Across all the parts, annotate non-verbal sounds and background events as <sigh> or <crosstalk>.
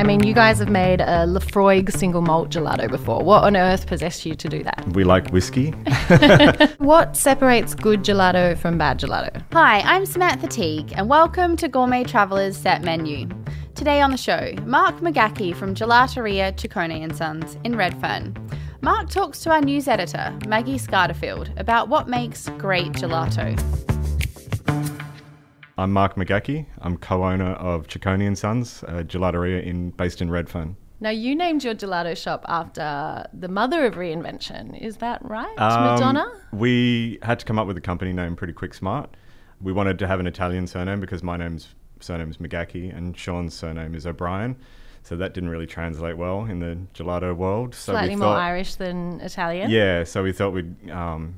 I mean, you guys have made a Laphroaig single malt gelato before. What on earth possessed you to do that? We like whiskey. <laughs> What separates good gelato from bad gelato? Hi, I'm Samantha Teague, and welcome to Gourmet Traveller's Set Menu. Today on the show, Mark McGackie from Gelateria Ciccone and Sons in Redfern. Mark talks to our news editor, Maggie Scardifield, about what makes great gelato. I'm Mark McGackie. I'm co-owner of Ciccone and Sons, a gelateria in based in Redfern. Now, you named your gelato shop after the mother of reinvention. Is that right? Um, Madonna? We had to come up with a company name pretty quick smart. We wanted to have an Italian surname because my name's surname is McGackie and Sean's surname is O'Brien. So that didn't really translate well in the gelato world. So Slightly we more Irish than Italian. Yeah, so we thought we'd um,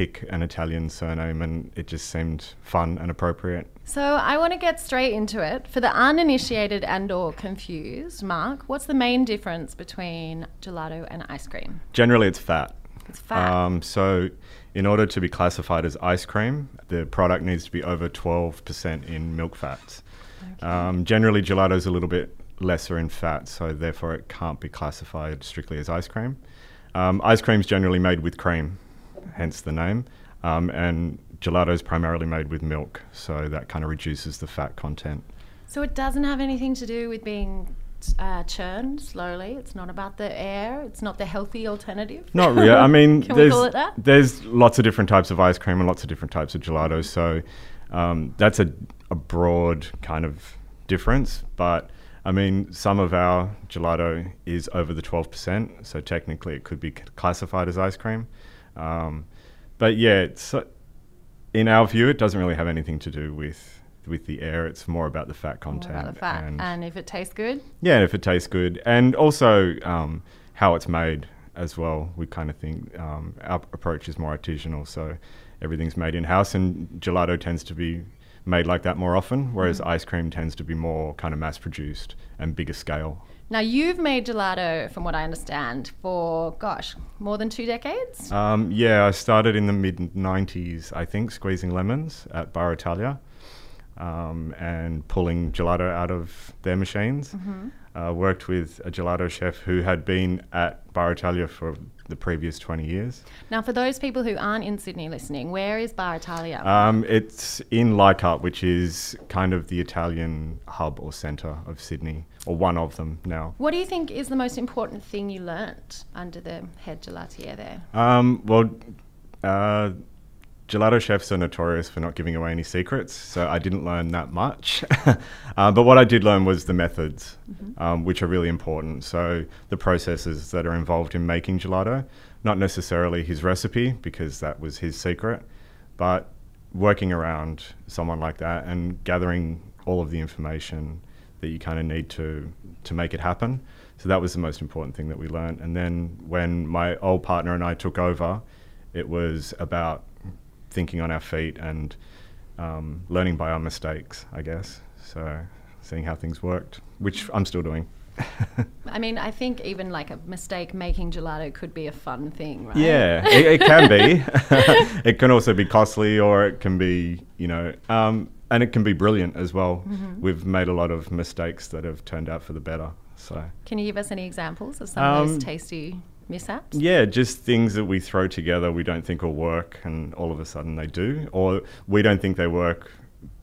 pick an Italian surname and it just seemed fun and appropriate. So I want to get straight into it. For the uninitiated and or confused, Mark, what's the main difference between gelato and ice cream? Generally, it's fat. It's fat. Um, so, in order to be classified as ice cream, the product needs to be over 12% in milk fats. Um, generally, gelato is a little bit lesser in fat, so therefore it can't be classified strictly as ice cream. Um, ice cream is generally made with cream, hence the name, um, and gelato is primarily made with milk, so that kind of reduces the fat content. so it doesn't have anything to do with being uh, churned slowly. It's not about the air. It's not the healthy alternative. Not really. I <laughs> mean, Can we there's call it that? there's lots of different types of ice cream and lots of different types of gelato. So um, that's a, a broad kind of difference. But I mean, some of our gelato is over the 12%. So technically, it could be classified as ice cream. Um, but yeah, it's, in our view, it doesn't really have anything to do with with the air. It's more about the fat More content. about the fat. and- And if it tastes good, yeah, and if it tastes good, and also um, how it's made as well. We kind of think um, our approach is more artisanal, so everything's made in house, and gelato tends to be made like that more often, whereas ice cream tends to be more kind of mass produced and bigger scale. Now, you've made gelato, from what I understand, for, gosh, more than two decades? Um, yeah, I started in the mid 90s, I think, squeezing lemons at Bar Italia um, and pulling gelato out of their machines. Uh, worked with a gelato chef who had been at Bar Italia for the previous 20 years. Now, for those people who aren't in Sydney listening, where is Bar Italia? Um, it's in Leichhardt, which is kind of the Italian hub or centre of Sydney, or one of them now. what do you think is the most important thing you learnt under the head gelatier there? Um, well, uh, gelato chefs are notorious for not giving away any secrets, so I didn't learn that much. <laughs> uh, but what I did learn was the methods, um, which are really important. So the processes that are involved in making gelato, not necessarily his recipe, because that was his secret, but working around someone like that and gathering all of the information that you kind of need to to make it happen. So that was the most important thing that we learned. And then when my old partner and I took over, it was about thinking on our feet and um, learning by our mistakes, I guess. So seeing how things worked, which I'm still doing. <laughs> I mean, I think even like a mistake making gelato could be a fun thing, right? Yeah, it, it can be. <laughs> it can also be costly, or it can be, you know, um, and it can be brilliant as well. We've made a lot of mistakes that have turned out for the better. So Can you give us any examples of some of Um, those tasty mishaps? yeah, just things that we throw together we don't think will work, and all of a sudden they do, or we don't think they work,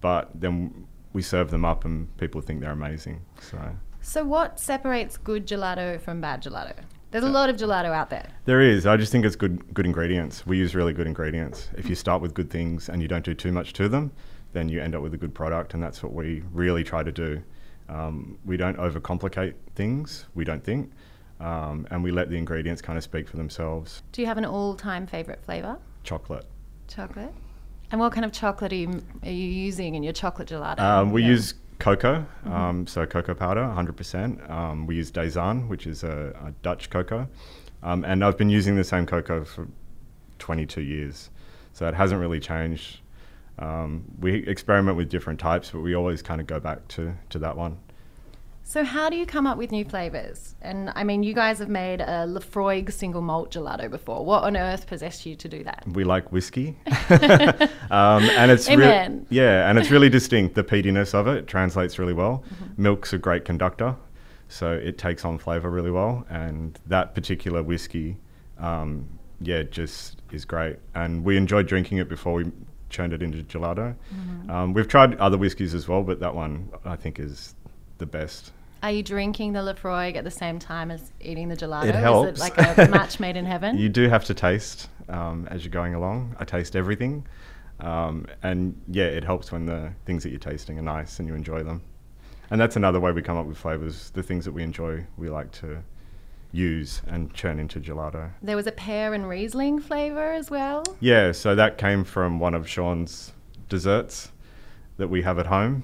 but then we serve them up and people think they're amazing. So. So, what separates good gelato from bad gelato? There's a lot of gelato out there. There is. I just think it's good good ingredients. We use really good ingredients. If you start with good things and you don't do too much to them, then you end up with a good product, and that's what we really try to do. Um, we don't overcomplicate things. We don't think, um, and we let the ingredients kind of speak for themselves. Do you have an all time favourite flavour? Chocolate. Chocolate. And what kind of chocolate are you, are you using in your chocolate gelato? Um, we Yeah. use cocoa, um, so cocoa powder, 100%. Um, we use De Zaan, which is a, a Dutch cocoa, um, and I've been using the same cocoa for 22 years, so it hasn't really changed. Um, we experiment with different types, but we always kind of go back to, to that one. So, how do you come up with new flavours? And I mean, you guys have made a Laphroaig single malt gelato before. What on earth possessed you to do that? We like whiskey, <laughs> um, and it's Amen. yeah, and it's really <laughs> distinct. The peatiness of it translates really well. Milk's a great conductor, so it takes on flavor really well. And that particular whiskey, um, yeah, just is great. And we enjoyed drinking it before we churned it into gelato. Um, we've tried other whiskies as well, but that one I think is the best. Are you drinking the Laphroaig at the same time as eating the gelato? It Is helps. it like a <laughs> match made in heaven? You do have to taste um, as you're going along. I taste everything. Um, and yeah, it helps when the things that you're tasting are nice and you enjoy them. And that's another way we come up with flavors. The things that we enjoy, we like to use and churn into gelato. There was a pear and Riesling flavour as well. Yeah, so that came from one of Sean's desserts that we have at home.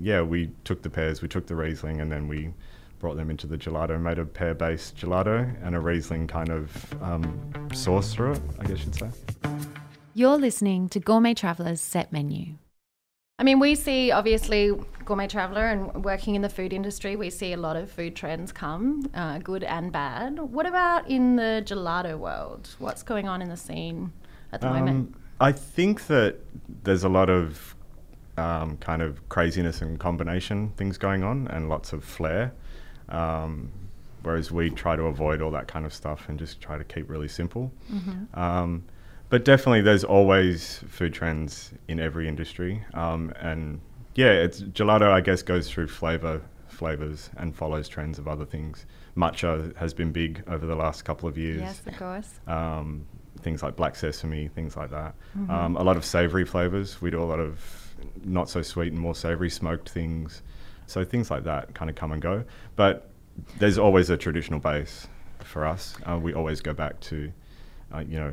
Yeah, we took the pears, we took the Riesling, and then we brought them into the gelato, made a pear based gelato and a Riesling kind of um, sauce through it, I guess you'd say. You're listening to Gourmet Traveller's Set Menu. I mean, we see obviously Gourmet Traveller and working in the food industry, we see a lot of food trends come, uh, good and bad. What about in the gelato world? What's going on in the scene at the moment? Um, I think that there's a lot of um, kind of craziness and combination things going on and lots of flair. Um, whereas we try to avoid all that kind of stuff and just try to keep really simple. Um, but definitely, there's always food trends in every industry. Um, and yeah, it's gelato, I guess, goes through flavor flavors and follows trends of other things. Matcha has been big over the last couple of years Yes, of course. um, things like black sesame, things like that. Um, a lot of savory flavors. We do a lot of not so sweet and more savory smoked things. So things like that kind of come and go. But there's always a traditional base for us. Uh, we always go back to, uh, you know,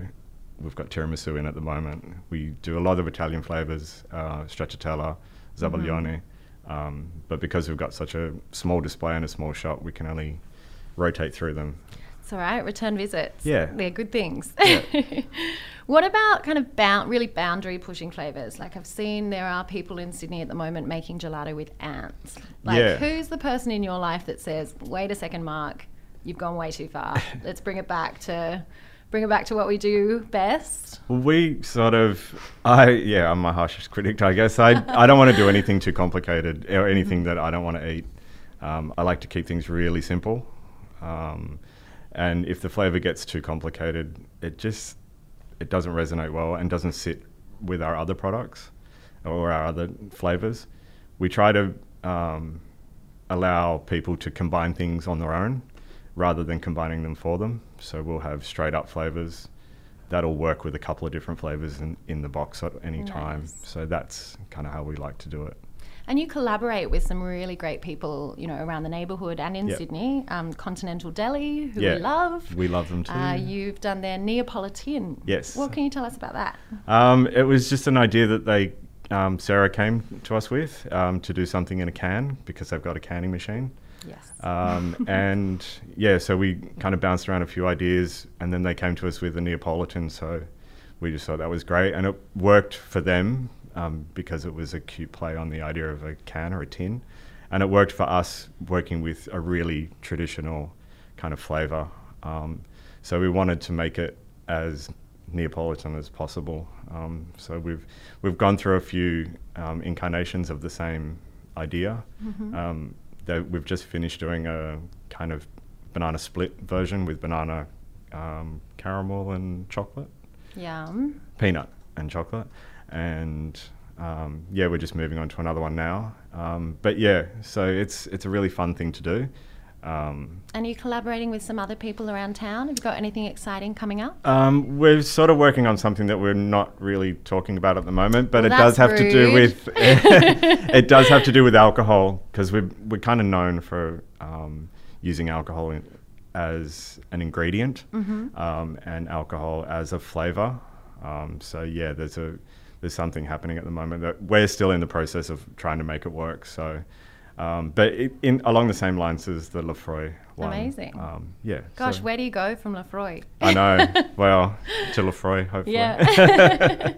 we've got tiramisu in at the moment. We do a lot of Italian flavors, uh, stracciatella, zabaglione. Um, but because we've got such a small display and a small shop, we can only rotate through them. It's all right. Return visits. Yeah. They're good things. Yeah. <laughs> what about kind of bound, really boundary pushing flavors? Like I've seen there are people in Sydney at the moment making gelato with ants. Like Yeah. who's the person in your life that says, "Wait a second, Mark, you've gone way too far. <laughs> Let's bring it back to bring it back to what we do best." We sort of, I yeah, I'm my harshest critic, I guess. I <laughs> I don't want to do anything too complicated or anything that I don't want to eat. Um, I like to keep things really simple, um, and if the flavor gets too complicated, it just it doesn't resonate well and doesn't sit with our other products or our other flavors. We try to um, allow people to combine things on their own rather than combining them for them. So we'll have straight up flavors that'll work with a couple of different flavors in, in the box at any time. So that's kind of how we like to do it. And you collaborate with some really great people, you know, around the neighbourhood and in Yep. Sydney. Um, Continental Deli, who Yeah. we love. We love them too. Uh, you've done their Neapolitan. Yes. What can you tell us about that? Um, it was just an idea that they, um, Sarah came to us with um, to do something in a can because they've got a canning machine. Yes. Um, <laughs> and yeah, so we kind of bounced around a few ideas, and then they came to us with a Neapolitan. So we just thought that was great, and it worked for them um, because it was a cute play on the idea of a can or a tin, and it worked for us working with a really traditional kind of flavour. Um, so we wanted to make it as Neapolitan as possible. Um, so we've we've gone through a few um, incarnations of the same idea. Um, that we've just finished doing a kind of banana split version with banana um, caramel and chocolate, Yum. peanut and chocolate, and um, yeah, we're just moving on to another one now. Um, but yeah, so it's it's a really fun thing to do. Um, And are you collaborating with some other people around town? Have you got anything exciting coming up? Um, we're sort of working on something that we're not really talking about at the moment, but Well, it does have to do with <laughs> <laughs> it does have to do with alcohol because we're we're kind of known for um, using alcohol in, as an ingredient Mm-hmm. um, and alcohol as a flavor. Um, so yeah, there's a there's something happening at the moment that we're still in the process of trying to make it work. So. Um, but it, in along the same lines as the Laphroaig one. Amazing. Um, yeah. Gosh, so- where do you go from Laphroaig? I know. <laughs> well, to Laphroaig, hopefully. Yeah.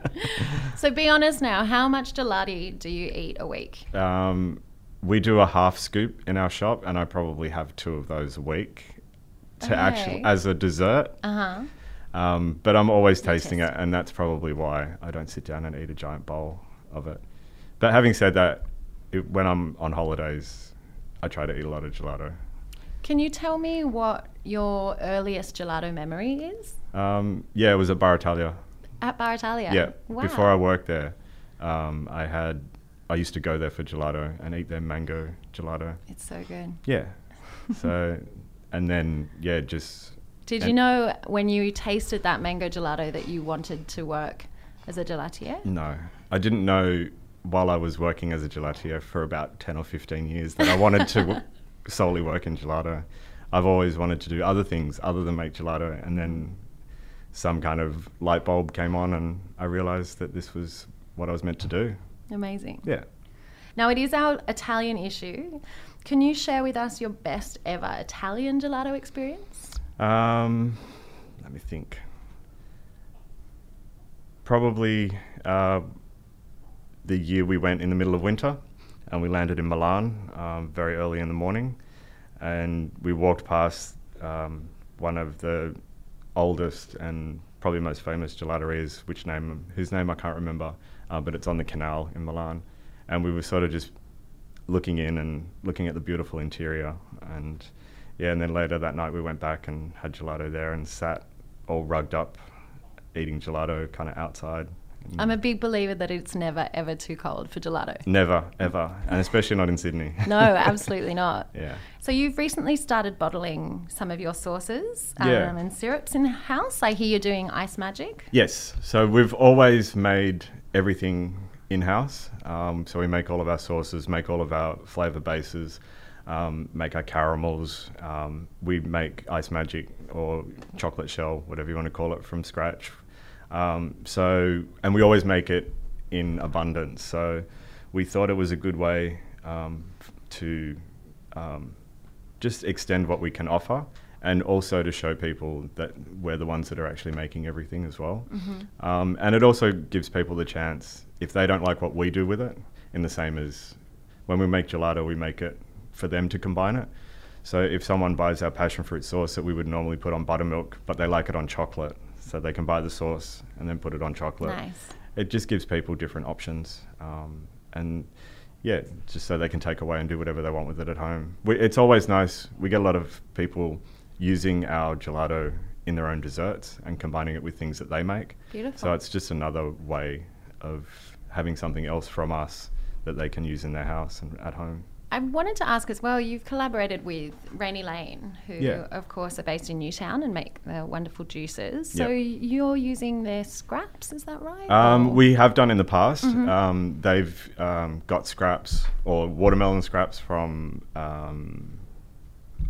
<laughs> so be honest now. How much gelati do you eat a week? um, we do a half scoop in our shop, and I probably have two of those a week to actually as a dessert. Uh huh. Um, but I'm always tasting it, and that's probably why I don't sit down and eat a giant bowl of it. But having said that, it, when I'm on holidays, I try to eat a lot of gelato. Can you tell me what your earliest gelato memory is? Um, yeah, it was at Bar Italia. At Bar Italia? Yeah, Wow. before I worked there, um, I had I used to go there for gelato and eat their mango gelato. It's so good. Yeah, so and then yeah, just Did And- you know when you tasted that mango gelato that you wanted to work as a gelatier? no, I didn't know while I was working as a gelatier for about ten or fifteen years that I wanted to w- <laughs> solely work in gelato. I've always wanted to do other things other than make gelato, and then some kind of light bulb came on, and I realized that this was what I was meant to do. Amazing. Yeah. Now, it is our Italian issue. Can you share with us your best ever Italian gelato experience? Um, let me think. Probably uh, the year we went in the middle of winter, and we landed in Milan um, very early in the morning, and we walked past um, one of the oldest and probably most famous gelaterias, which name whose name I can't remember, uh, but it's on the canal in Milan, and we were sort of just looking in and looking at the beautiful interior and yeah and then later that night we went back and had gelato there and sat all rugged up eating gelato kind of outside I'm a big believer that it's never ever too cold for gelato. never ever and especially not in sydney <laughs> No, absolutely not. <laughs> yeah So you've recently started bottling some of your sauces um, Yeah. and syrups in house. I hear you're doing Ice Magic. yes so we've always made everything in-house um, so we make all of our sauces make all of our flavor bases um, make our caramels um, we make ice magic or chocolate shell whatever you want to call it from scratch. Um, so and we always make it in abundance. So we thought it was a good way um, to um, just extend what we can offer and also to show people that we're the ones that are actually making everything as well. Um, and it also gives people the chance, if they don't like what we do with it, in the same as when we make gelato, we make it for them to combine it. So if someone buys our passion fruit sauce that we would normally put on buttermilk, but they like it on chocolate, so they can buy the sauce and then put it on chocolate Nice. it just gives people different options um, and yeah just so they can take away and do whatever they want with it at home we, it's always nice we get a lot of people using our gelato in their own desserts and combining it with things that they make Beautiful. so it's just another way of having something else from us that they can use in their house and at home I wanted to ask as well, you've collaborated with Rainy Lane, who, Yeah. of course, are based in Newtown and make the wonderful juices. So Yep. you're using their scraps, is that right? Um, we have done in the past. Um, they've um, got scraps or watermelon scraps from um,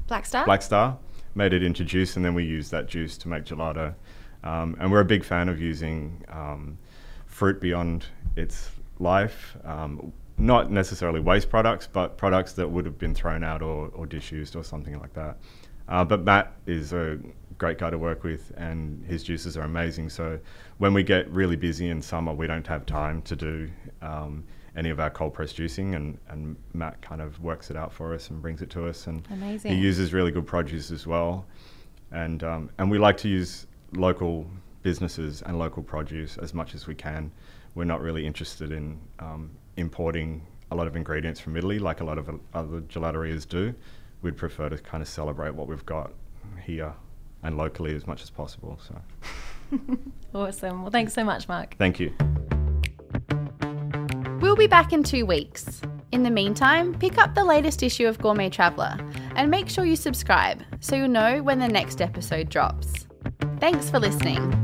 Black Star? Black Star, made it into juice, and then we use that juice to make gelato. Um, and we're a big fan of using um, fruit beyond its life. Um, not necessarily waste products, but products that would have been thrown out or, or disused or something like that. Uh, but Matt is a great guy to work with, and his juices are amazing. So when we get really busy in summer, we don't have time to do um, any of our cold press juicing, and, and Matt kind of works it out for us and brings it to us. And Amazing. he uses really good produce as well, and um, and we like to use local businesses and local produce as much as we can. We're not really interested in um, importing a lot of ingredients from Italy, like a lot of other gelaterias do. We'd prefer to kind of celebrate what we've got here and locally as much as possible. So, <laughs> Awesome. Well, thanks so much, Mark. thank you. We'll be back in two weeks. In the meantime, pick up the latest issue of Gourmet Traveller and make sure you subscribe so you'll know when the next episode drops. Thanks for listening.